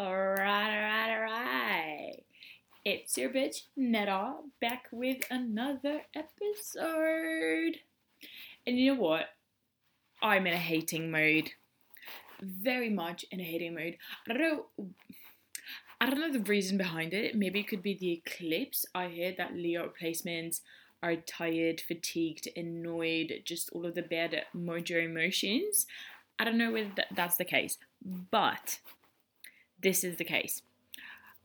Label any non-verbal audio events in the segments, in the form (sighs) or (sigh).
Alright, alright, alright. It's your bitch Netta back with another episode. And you know what? I'm in a hating mood. Very much in a hating mood. I don't know. I don't know the reason behind it. Maybe it could be the eclipse. I heard that Leo replacements are tired, fatigued, annoyed, just all of the bad mojo emotions. I don't know whether that's the case, but this is the case.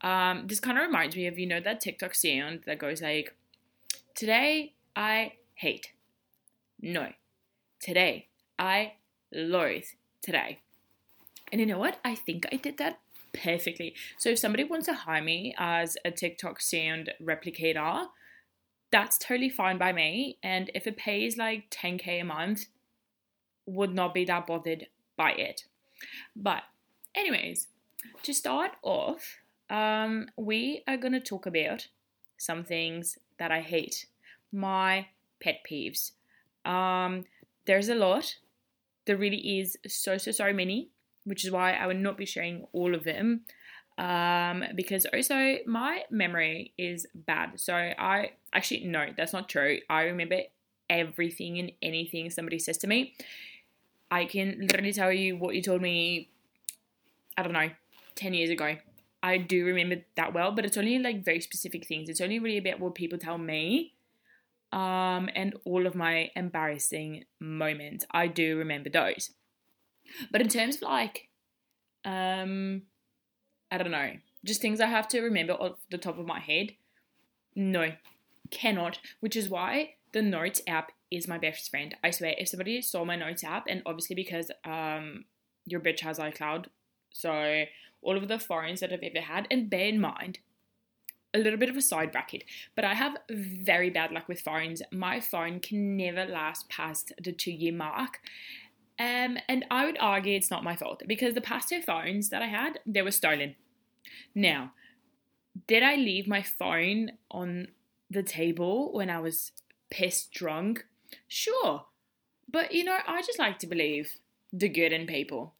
Um, this kind of reminds me of you know that TikTok sound that goes like, "Today I hate." No, today I loathe today. And you know what? I think I did that perfectly. So if somebody wants to hire me as a TikTok sound replicator, that's totally fine by me. And if it pays like 10k a month, would not be that bothered by it. But, anyways, to start off, um, we are going to talk about some things that I hate, my pet peeves. Um, there's a lot. There really is so, so, so many, which is why I would not be sharing all of them. Um, because also my memory is bad. So I actually, no, that's not true. I remember everything and anything somebody says to me. I can literally tell you what you told me, I don't know, 10 years ago. I do remember that well, but it's only like very specific things. It's only really about what people tell me um, and all of my embarrassing moments. I do remember those. But in terms of like, um, I don't know, just things I have to remember off the top of my head, no, cannot, which is why the Notes app is my best friend. I swear, if somebody saw my Notes app, and obviously because um, your bitch has iCloud, so all of the phones that I've ever had, and bear in mind, a little bit of a side bracket, but I have very bad luck with phones. My phone can never last past the two year mark. Um, and I would argue it's not my fault because the past two phones that I had, they were stolen. Now, did I leave my phone on the table when I was pissed drunk? Sure. But you know, I just like to believe the good in people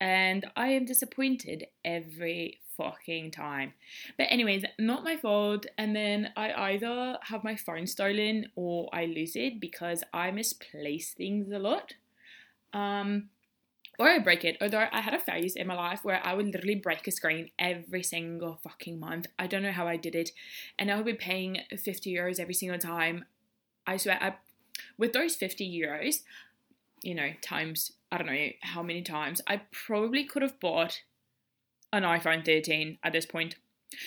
and I am disappointed every fucking time. But anyways, not my fault. And then I either have my phone stolen or I lose it because I misplace things a lot. Um or I break it. Although I had a phase in my life where I would literally break a screen every single fucking month. I don't know how I did it. And I would be paying 50 euros every single time. I swear, I, with those 50 euros, you know, times I don't know how many times, I probably could have bought an iPhone 13 at this point.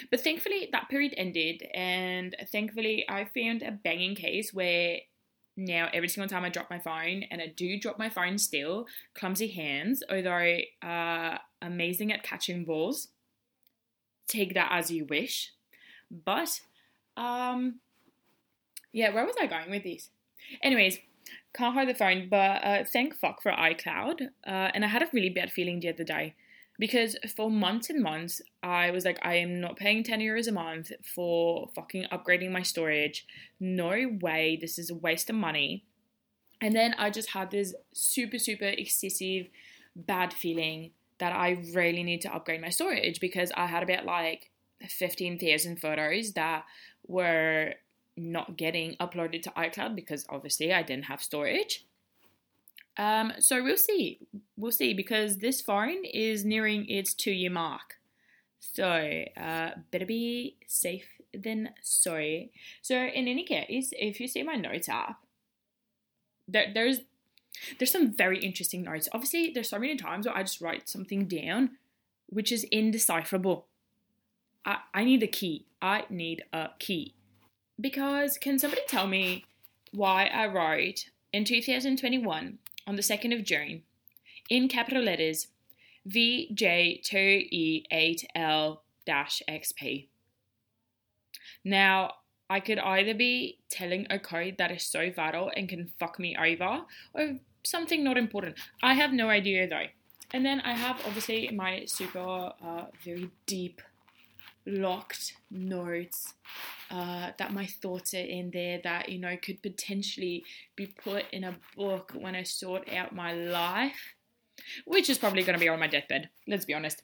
But thankfully, that period ended, and thankfully, I found a banging case where now every single time I drop my phone, and I do drop my phone still, clumsy hands, although uh, amazing at catching balls. Take that as you wish. But, um, yeah, where was I going with this? Anyways, can't hold the phone, but uh, thank fuck for iCloud. Uh, and I had a really bad feeling the other day because for months and months, I was like, I am not paying 10 euros a month for fucking upgrading my storage. No way, this is a waste of money. And then I just had this super, super excessive bad feeling that I really need to upgrade my storage because I had about like 15,000 photos that were not getting uploaded to iCloud because obviously I didn't have storage. Um, so we'll see. We'll see because this phone is nearing its two year mark. So uh, better be safe than sorry. So in any case, if you see my notes app, there, there's there's some very interesting notes. Obviously, there's so many times where I just write something down which is indecipherable. I, I need a key. I need a key. Because can somebody tell me why I wrote in 2021 on the 2nd of June in capital letters VJ2E8L-XP? Now, I could either be telling a code that is so vital and can fuck me over or something not important. I have no idea though. And then I have obviously my super, uh, very deep locked notes uh, that my thoughts are in there that you know could potentially be put in a book when I sort out my life, which is probably going to be on my deathbed. Let's be honest.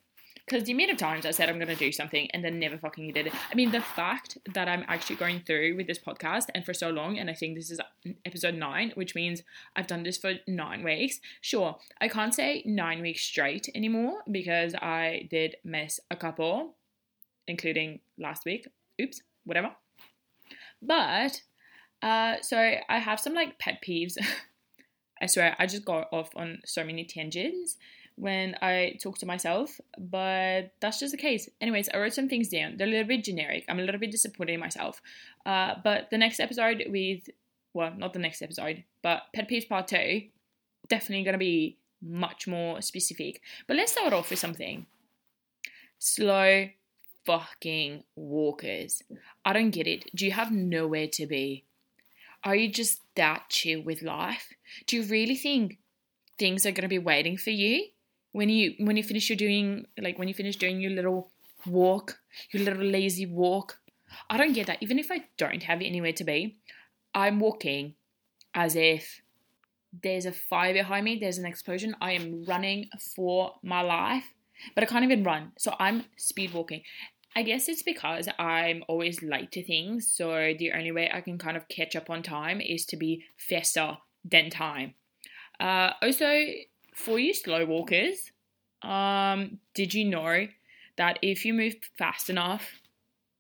because the amount of times I said I'm going to do something and then never fucking did it. I mean, the fact that I'm actually going through with this podcast and for so long, and I think this is episode nine, which means I've done this for nine weeks. Sure, I can't say nine weeks straight anymore because I did miss a couple, including last week. Oops, whatever. But, uh, so I have some like pet peeves. (laughs) I swear, I just got off on so many tangents when I talk to myself, but that's just the case. Anyways, I wrote some things down. They're a little bit generic. I'm a little bit disappointed in myself. Uh, but the next episode with, well, not the next episode, but Pet Peeves Part 2, definitely going to be much more specific. But let's start off with something. Slow fucking walkers. I don't get it. Do you have nowhere to be? Are you just that chill with life? Do you really think things are going to be waiting for you? when you when you finish your doing like when you finish doing your little walk, your little lazy walk. I don't get that. Even if I don't have anywhere to be, I'm walking as if there's a fire behind me, there's an explosion. I am running for my life, but I can't even run. So I'm speed walking. I guess it's because I'm always late to things. So the only way I can kind of catch up on time is to be faster than time. Uh, also, for you slow walkers, um, did you know that if you move fast enough,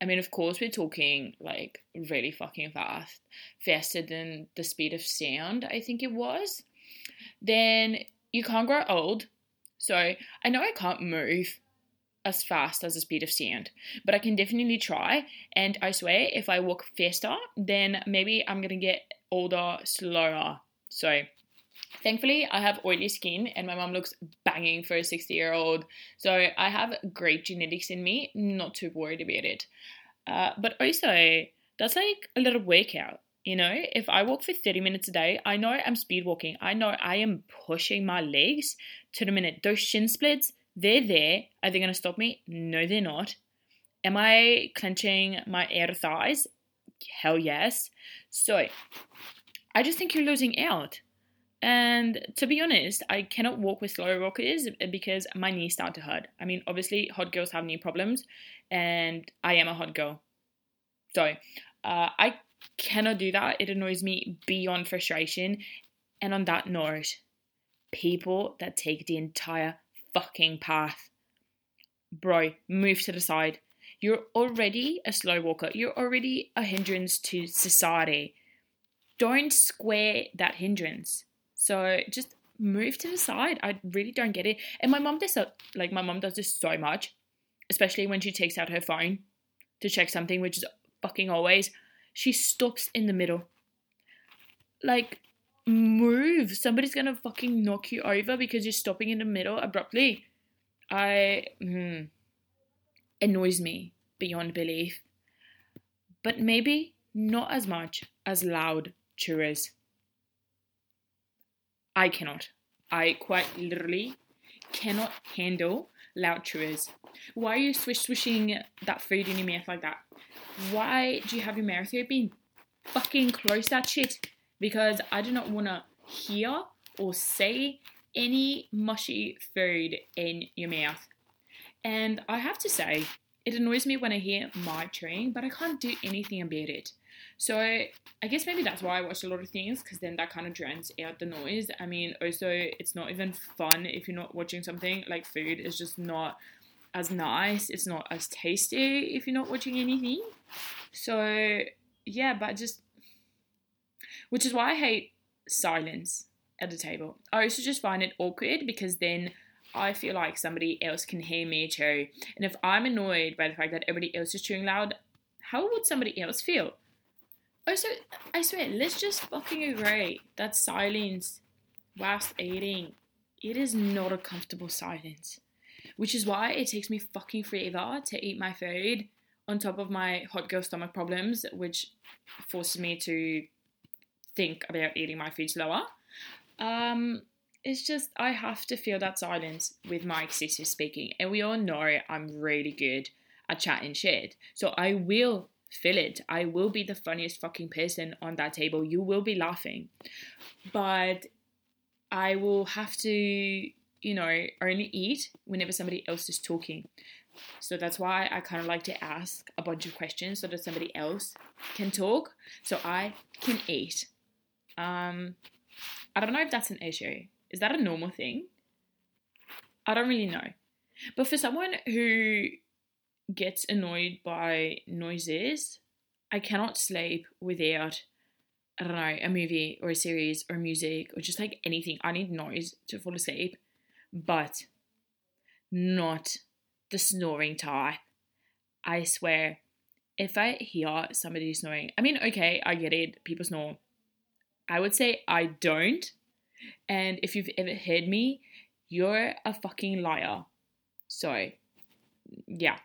I mean, of course, we're talking like really fucking fast, faster than the speed of sound, I think it was, then you can't grow old. So I know I can't move as fast as the speed of sound, but I can definitely try. And I swear, if I walk faster, then maybe I'm gonna get older slower. So Thankfully, I have oily skin and my mom looks banging for a 60 year old. So I have great genetics in me, not too worried about it. Uh, but also, that's like a little workout. You know, if I walk for 30 minutes a day, I know I'm speed walking. I know I am pushing my legs to the minute. Those shin splits, they're there. Are they going to stop me? No, they're not. Am I clenching my air thighs? Hell yes. So, I just think you're losing out. And to be honest, I cannot walk with slow walkers because my knees start to hurt. I mean, obviously, hot girls have knee problems, and I am a hot girl. So uh, I cannot do that. It annoys me beyond frustration. And on that note, people that take the entire fucking path, bro, move to the side. You're already a slow walker, you're already a hindrance to society. Don't square that hindrance so just move to the side. I really don't get it. And my mom does that, like my mom does this so much, especially when she takes out her phone to check something, which is fucking always. She stops in the middle. Like, move. Somebody's gonna fucking knock you over because you're stopping in the middle abruptly. I hmm, annoys me beyond belief. But maybe not as much as loud chewers. I cannot. I quite literally cannot handle loud chewers. Why are you swish swishing that food in your mouth like that? Why do you have your mouth open? Fucking close that shit. Because I do not want to hear or see any mushy food in your mouth. And I have to say, it annoys me when I hear my chewing, but I can't do anything about it. So I guess maybe that's why I watch a lot of things because then that kind of drowns out the noise. I mean, also it's not even fun if you're not watching something like food is just not as nice. It's not as tasty if you're not watching anything. So yeah, but just which is why I hate silence at the table. I also just find it awkward because then I feel like somebody else can hear me chew. And if I'm annoyed by the fact that everybody else is chewing loud, how would somebody else feel? Oh, also, I swear, let's just fucking agree that silence whilst eating, it is not a comfortable silence. Which is why it takes me fucking forever to eat my food on top of my hot girl stomach problems, which forces me to think about eating my food slower. Um, it's just I have to feel that silence with my excessive speaking, and we all know I'm really good at chatting shit, so I will feel it. I will be the funniest fucking person on that table. You will be laughing. But I will have to you know, only eat whenever somebody else is talking. So that's why I kind of like to ask a bunch of questions so that somebody else can talk so I can eat. Um, I don't know if that's an issue. Is that a normal thing? I don't really know. But for someone who gets annoyed by noises, I cannot sleep without, I don't know, a movie or a series or music or just like anything. I need noise to fall asleep, but not the snoring type. I swear, if I hear somebody snoring, I mean, okay, I get it, people snore. I would say I don't. And if you've ever heard me, you're a fucking liar. So, yeah.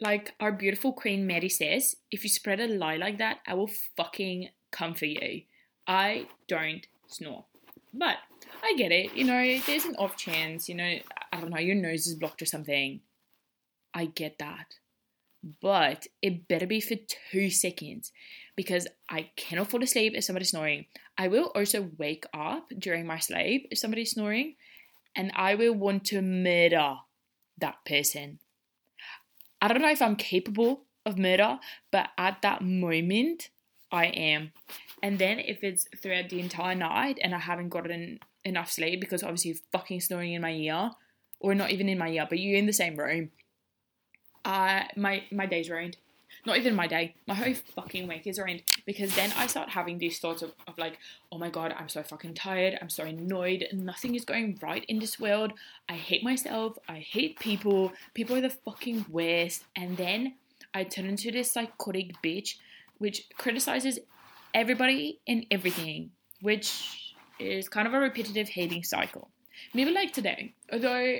Like our beautiful Queen Mary says, if you spread a lie like that, I will fucking come for you. I don't snore. But I get it, you know, there's an off chance, you know, I don't know, your nose is blocked or something. I get that. But it better be for two seconds because I cannot fall asleep if somebody's snoring. I will also wake up during my sleep if somebody's snoring and I will want to murder that person. I don't know if I'm capable of murder, but at that moment, I am. And then if it's throughout the entire night and I haven't gotten enough sleep because obviously you're fucking snoring in my ear, or not even in my ear, but you're in the same room, uh, my my day's ruined. Not even my day, my whole fucking week is ruined because then I start having these thoughts of, of like, oh my god, I'm so fucking tired, I'm so annoyed, nothing is going right in this world, I hate myself, I hate people, people are the fucking worst, and then I turn into this psychotic bitch which criticizes everybody and everything, which is kind of a repetitive hating cycle. Maybe like today, although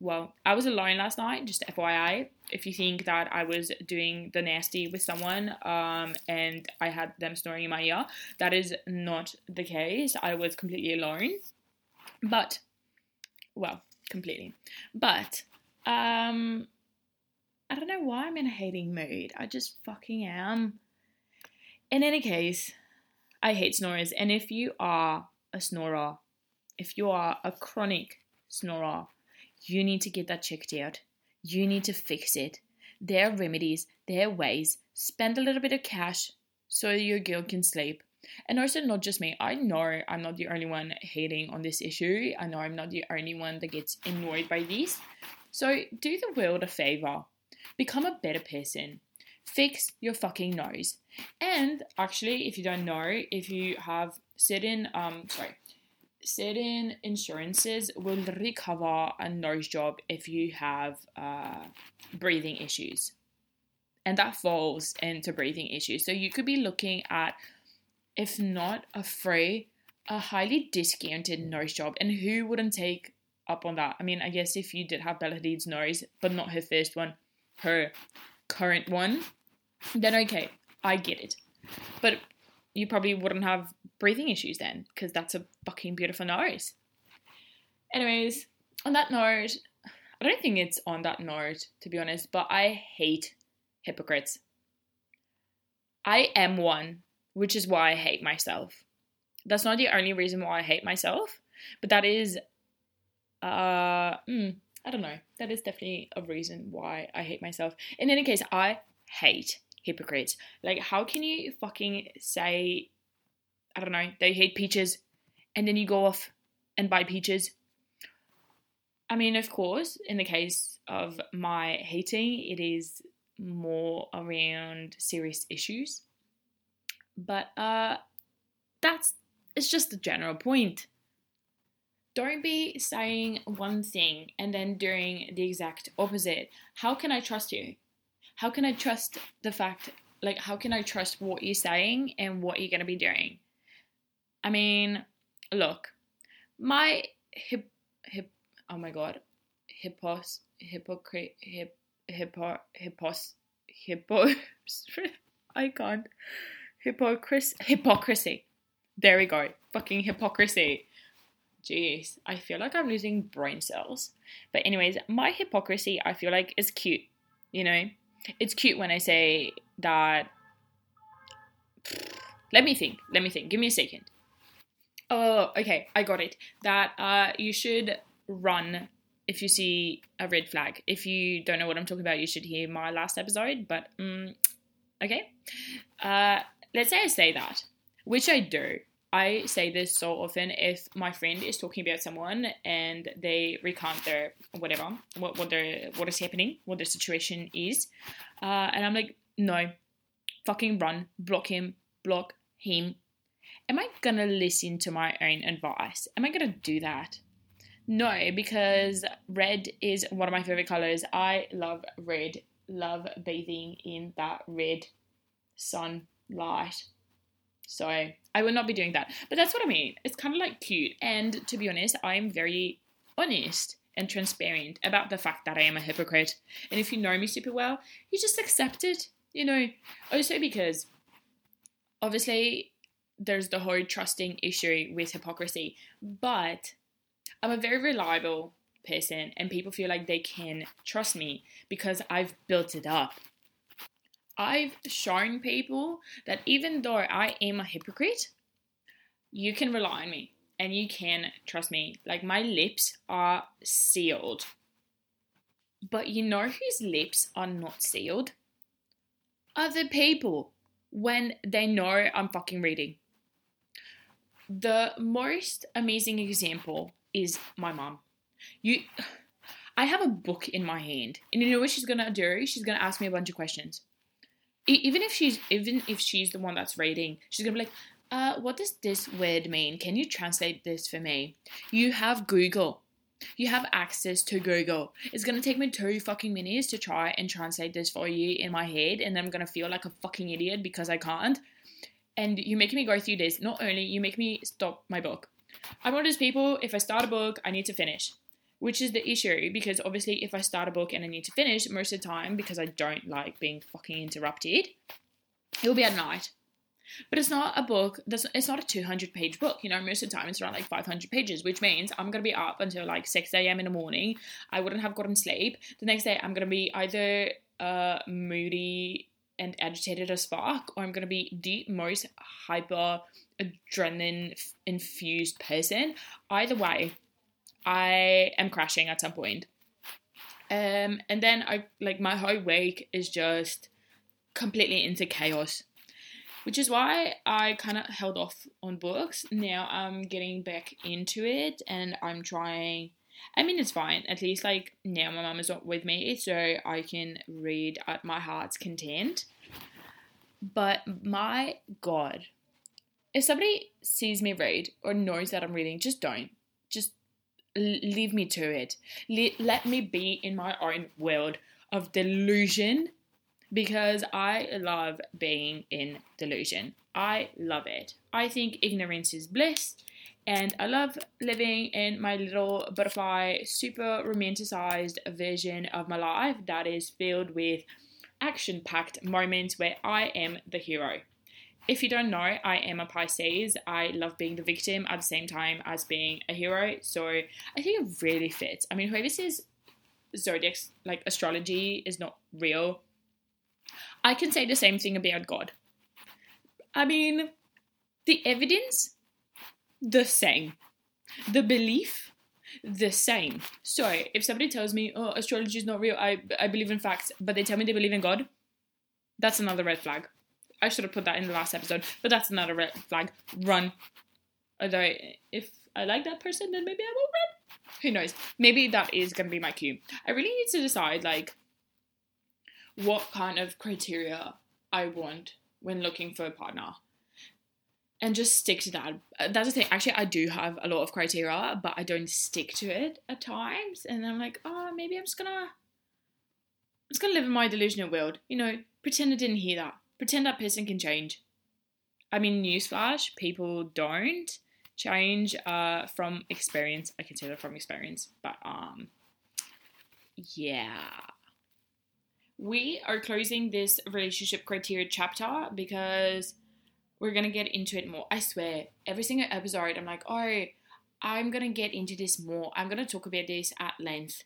well, I was alone last night, just FYI. If you think that I was doing the nasty with someone um, and I had them snoring in my ear, that is not the case. I was completely alone. But, well, completely. But, um, I don't know why I'm in a hating mood. I just fucking am. In any case, I hate snorers. And if you are a snorer, if you are a chronic snorer, you need to get that checked out. You need to fix it. There are remedies, there are ways. Spend a little bit of cash so your girl can sleep. And also, not just me. I know I'm not the only one hating on this issue. I know I'm not the only one that gets annoyed by this. So, do the world a favor. Become a better person. Fix your fucking nose. And actually, if you don't know, if you have certain, um, sorry, certain insurances will recover a nose job if you have uh, breathing issues. And that falls into breathing issues. So you could be looking at, if not a free, a highly discounted nose job. And who wouldn't take up on that? I mean, I guess if you did have Bella Hadid's nose, but not her first one, her current one, then okay, I get it. But you probably wouldn't have breathing issues then, because that's a fucking beautiful nose. Anyways, on that note, I don't think it's on that note, to be honest, but I hate hypocrites. I am one, which is why I hate myself. That's not the only reason why I hate myself, but that is, uh, mm, I don't know. That is definitely a reason why I hate myself. In any case, I hate hypocrites. Like, how can you fucking say, I don't know, they hate peaches, and then you go off and buy peaches? I mean, of course, in the case of my hating, it is more around serious issues. But uh that's it's just the general point. Don't be saying one thing and then doing the exact opposite. How can I trust you? How can I trust the fact, like, how can I trust what you're saying and what you're going to be doing? I mean, look, my hip, hip, oh my god, hippos, hypocrite, hip, hippo, hippos, hippo, (laughs) I can't, hypocrisy, hypocrisy. There we go, fucking hypocrisy. Jeez, I feel like I'm losing brain cells. But anyways, my hypocrisy I feel like is cute, you know? It's cute when I say that. Let me think. Let me think. Give me a second. Oh, okay, I got it. That uh, you should run if you see a red flag. If you don't know what I'm talking about, you should hear my last episode. But um, okay, uh, let's say I say that, which I do. I say this so often if my friend is talking about someone and they recount their whatever, what what their what is happening, what their situation is, uh, and I'm like, no, fucking run, block him, block him. Am I gonna listen to my own advice? Am I gonna do that? No, because red is one of my favorite colors. I love red. Love bathing in that red sunlight. So I will not be doing that. But that's what I mean. It's kind of like cute. And to be honest, I'm very honest and transparent about the fact that I am a hypocrite. And if you know me super well, you just accept it. You know, also because obviously there's the whole trusting issue with hypocrisy, but I'm a very reliable person and people feel like they can trust me because I've built it up. I've shown people that even though I am a hypocrite, you can rely on me and you can trust me. Like my lips are sealed. But you know whose lips are not sealed? Other people when they know I'm fucking reading. The most amazing example is my mom. You (sighs) I have a book in my hand, and you know what she's gonna do? She's gonna ask me a bunch of questions even if she's even if she's the one that's reading, she's gonna be like, uh, what does this word mean? Can you translate this for me? You have Google. You have access to Google. It's gonna take me two fucking minutes to try and translate this for you in my head, and then I'm gonna feel like a fucking idiot because I can't. And you make me go through this. Not only you make me stop my book. I'm one of those people. If I start a book, I need to finish which is the issue because obviously if I start a book and I need to finish most of the time because I don't like being fucking interrupted, it'll be at night. But it's not a book. That's it's not a 200 page book. You know, most of the time it's around like 500 pages, which means I'm gonna be up until like 6 a.m. in the morning. I wouldn't have gotten sleep. The next day I'm gonna be either uh, moody and agitated as fuck, or I'm gonna be the most hyper adrenaline infused person. Either way, I am crashing at some point. Um, and then I like my whole week is just completely into chaos, which is why I kind of held off on books. Now I'm getting back into it, and I'm trying. I mean, it's fine. At least like now my mum is not with me, so I can read at my heart's content. But my God, if somebody sees me read or knows that I'm reading, just don't. Just leave me to it. let me be in my own world of delusion because I love being in delusion. I love it. I think ignorance is bliss, and I love living in my little butterfly, super romanticized version of my life that is filled with action packed moments where I am the hero. If you don't know, I am a Pisces. I love being the victim at the same time as being a hero. So I think it really fits. I mean, whoever says zodiacs, like astrology, is not real, I can say the same thing about God. I mean, the evidence, the same. The belief, the same. So if somebody tells me, oh, astrology is not real, I, I believe in facts, but they tell me they believe in God, that's another red flag. I should have put that in the last episode, but that's another red flag. Run. Although, if I like that person, then maybe I won't run. Who knows? Maybe that is going to be my cue. I really need to decide, like, what kind of criteria I want when looking for a partner. And just stick to that. That's the thing. Actually, I do have a lot of criteria, but I don't stick to it at times. And I'm like, oh, maybe I'm just gonna, I'm just gonna live in my delusional world. You know, pretend I didn't hear that pretend that person can change. I mean, newsflash, people don't change uh, from experience. I that from experience, but um, yeah. We are closing this relationship criteria chapter because we're gonna get into it more. I swear, every single episode, I'm like, oh, I'm gonna get into this more. I'm gonna talk about this at length.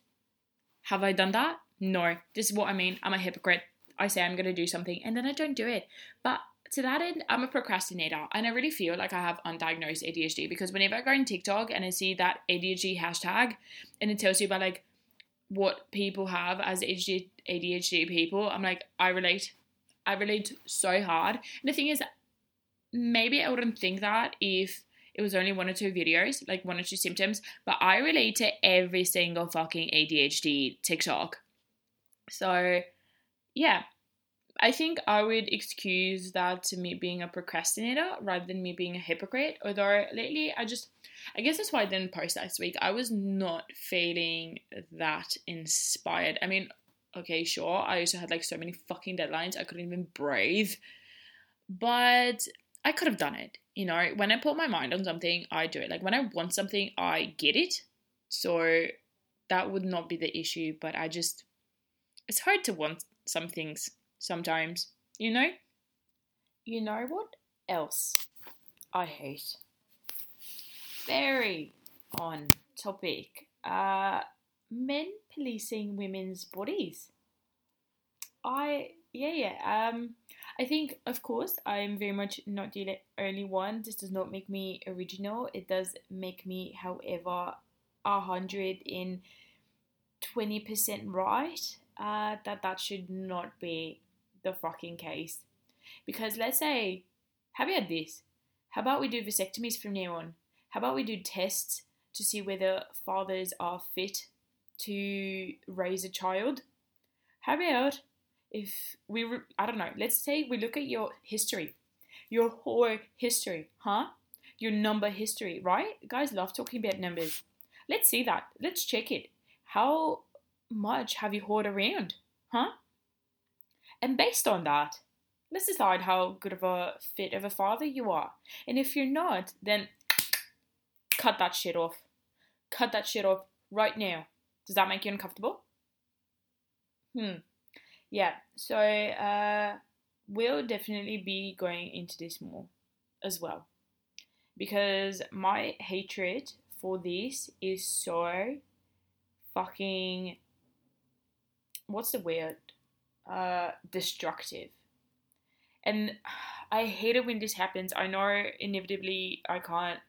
Have I done that? No. This is what I mean. I'm a hypocrite. I say I'm going to do something and then I don't do it. But to that end, I'm a procrastinator and I really feel like I have undiagnosed ADHD because whenever I go on TikTok and I see that ADHD hashtag and it tells you about like what people have as ADHD, people, I'm like, I relate. I relate so hard. And the thing is, maybe I wouldn't think that if it was only one or two videos, like one or two symptoms, but I relate to every single fucking ADHD TikTok. So, yeah, I think I would excuse that to me being a procrastinator rather than me being a hypocrite. Although lately, I just, I guess that's why I didn't post last week. I was not feeling that inspired. I mean, okay, sure, I also had like so many fucking deadlines, I couldn't even breathe. But I could have done it. You know, when I put my mind on something, I do it. Like when I want something, I get it. So that would not be the issue. But I just, it's hard to want some things sometimes, you know? You know what else I hate? Very on topic. Uh, men policing women's bodies. I yeah yeah um I think of course I'm very much not the only one. This does not make me original. It does make me, however, a hundred in twenty percent right. Uh, that that should not be the fucking case. Because let's say, how about this? How about we do vasectomies from now on? How about we do tests to see whether fathers are fit to raise a child? How about if we, re- I don't know, let's say we look at your history, your whole history, huh? Your number history, right? Guys love talking about numbers. Let's see that. Let's check it. How much have you whored around, huh? And based on that, let's decide how good of a fit of a father you are. And if you're not, then cut that shit off. Cut that shit off right now. Does that make you uncomfortable? Hmm. Yeah, so uh, we'll definitely be going into this more as well. Because my hatred for this is so fucking. What's the word? uh, destructive. And I hate it when this happens. I know inevitably I can't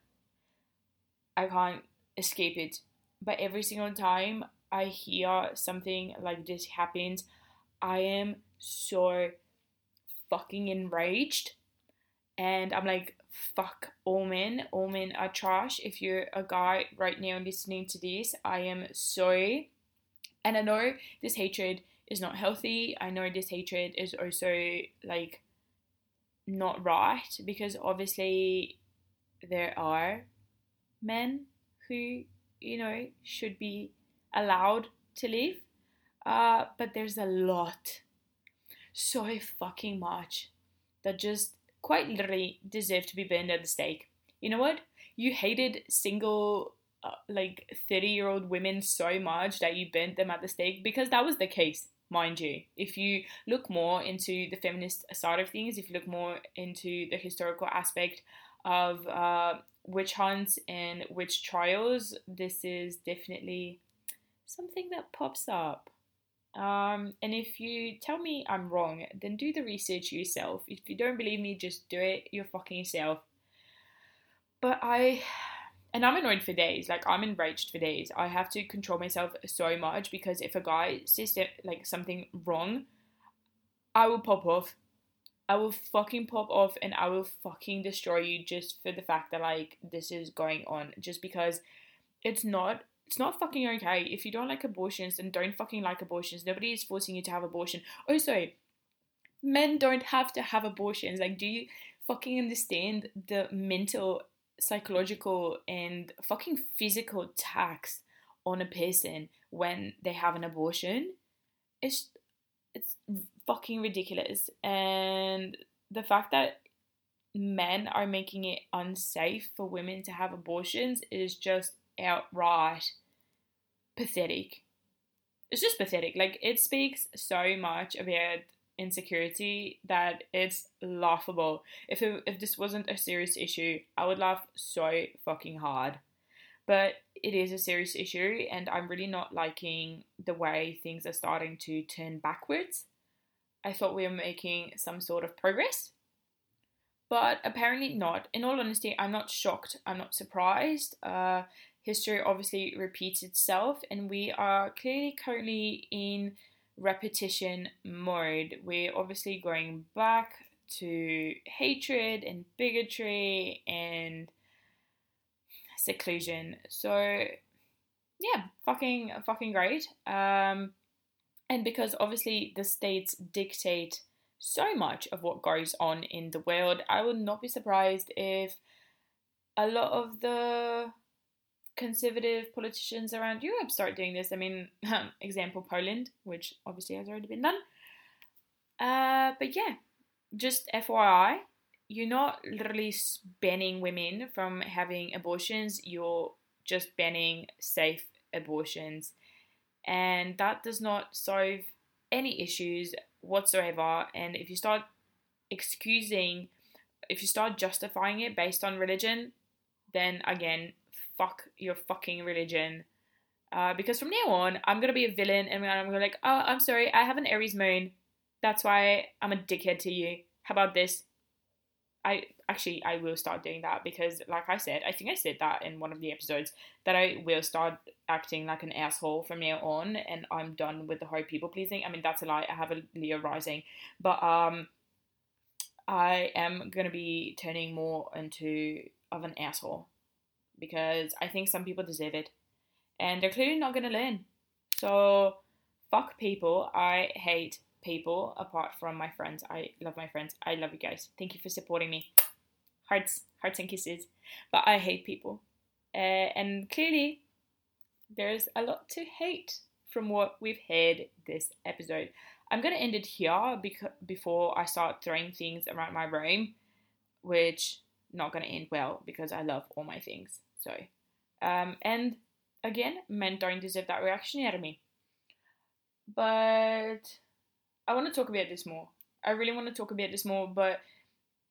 I can't escape it. But every single time I hear something like this happens, I am so fucking enraged. And I'm like, fuck all men. All men are trash. If you're a guy right now listening to this, I am sorry. And I know this hatred is not healthy. I know this hatred is also like not right because obviously there are men who you know should be allowed to live. Uh, but there's a lot so fucking much that just quite literally deserve to be burned at the stake. You know what? You hated single uh, like 30 year old women so much that you burnt them at the stake because that was the case mind you. If you look more into the feminist side of things, if you look more into the historical aspect of uh, witch hunts and witch trials, this is definitely something that pops up. Um, and if you tell me I'm wrong, then do the research yourself. If you don't believe me, just do it your fucking self. But I and I'm annoyed for days. Like I'm enraged for days. I have to control myself so much because if a guy says like something wrong, I will pop off. I will fucking pop off and I will fucking destroy you just for the fact that like this is going on. Just because it's not it's not fucking okay. If you don't like abortions, then don't fucking like abortions. Nobody is forcing you to have abortion. Also, men don't have to have abortions. Like, do you fucking understand the mental psychological and fucking physical tax on a person when they have an abortion it's it's fucking ridiculous. And the fact that men are making it unsafe for women to have abortions is just outright pathetic. It's just pathetic. Like it speaks so much about insecurity that it's laughable. If it, if this wasn't a serious issue, I would laugh so fucking hard. But it is a serious issue, and I'm really not liking the way things are starting to turn backwards. I thought we were making some sort of progress, but apparently not. In all honesty, I'm not shocked. I'm not surprised. Uh, history obviously repeats itself, and we are clearly currently in repetition mode. We're obviously going back to hatred and bigotry and seclusion. So yeah, fucking fucking great. Um, and because obviously the states dictate so much of what goes on in the world, I would not be surprised if a lot of the conservative politicians around Europe start doing this. I mean, (laughs) example Poland, which obviously has already been done. Uh, but yeah, just FYI, you're not literally banning women from having abortions, you're just banning safe abortions. And that does not solve any issues whatsoever. And if you start excusing, if you start justifying it based on religion, then again, fuck your fucking religion. Uh, because from now on, I'm gonna be a villain and I'm gonna be like, oh, I'm sorry, I have an Aries moon. That's why I'm a dickhead to you. How about this? I actually I will start doing that because like I said, I think I said that in one of the episodes that I will start acting like an asshole from now on and I'm done with the whole people pleasing. I mean that's a lie. I have a Leo rising. But um I am gonna be turning more into of an asshole because I think some people deserve it. And they're clearly not gonna learn. So fuck people. I hate people apart from my friends. I love my friends. I love you guys. Thank you for supporting me. Hearts, hearts and kisses. But I hate people. Uh, and clearly, there's a lot to hate from what we've had this episode. I'm going to end it here because before I start throwing things around my room, which not going to end well because I love all my things. Um, and again, men don't deserve that reaction out of me. But I want to talk about this more. I really want to talk about this more, but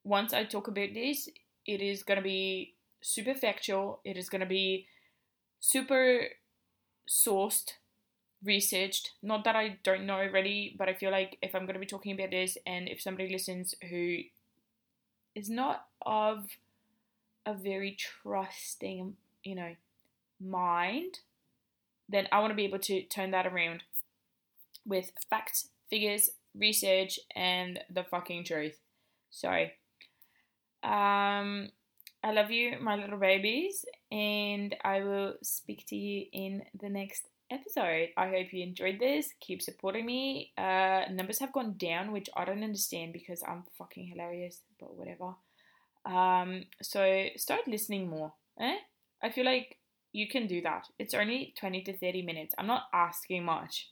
once I talk about this, it is going to be super factual. It is going to be super sourced, researched. Not that I don't know already, but I feel like if I'm going to be talking about this and if somebody listens who is not of a very trusting, you know, mind, then I want to be able to turn that around with facts figures, research, and the fucking truth. So, um, I love you, my little babies, and I will speak to you in the next episode. I hope you enjoyed this. Keep supporting me. Uh, numbers have gone down, which I don't understand because I'm fucking hilarious, but whatever. Um, so start listening more. Eh? I feel like you can do that. It's only 20 to 30 minutes. I'm not asking much.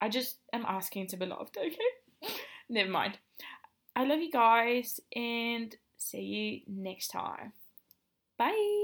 I just am asking to be loved, (laughs) okay? Never mind. I love you guys and see you next time. Bye.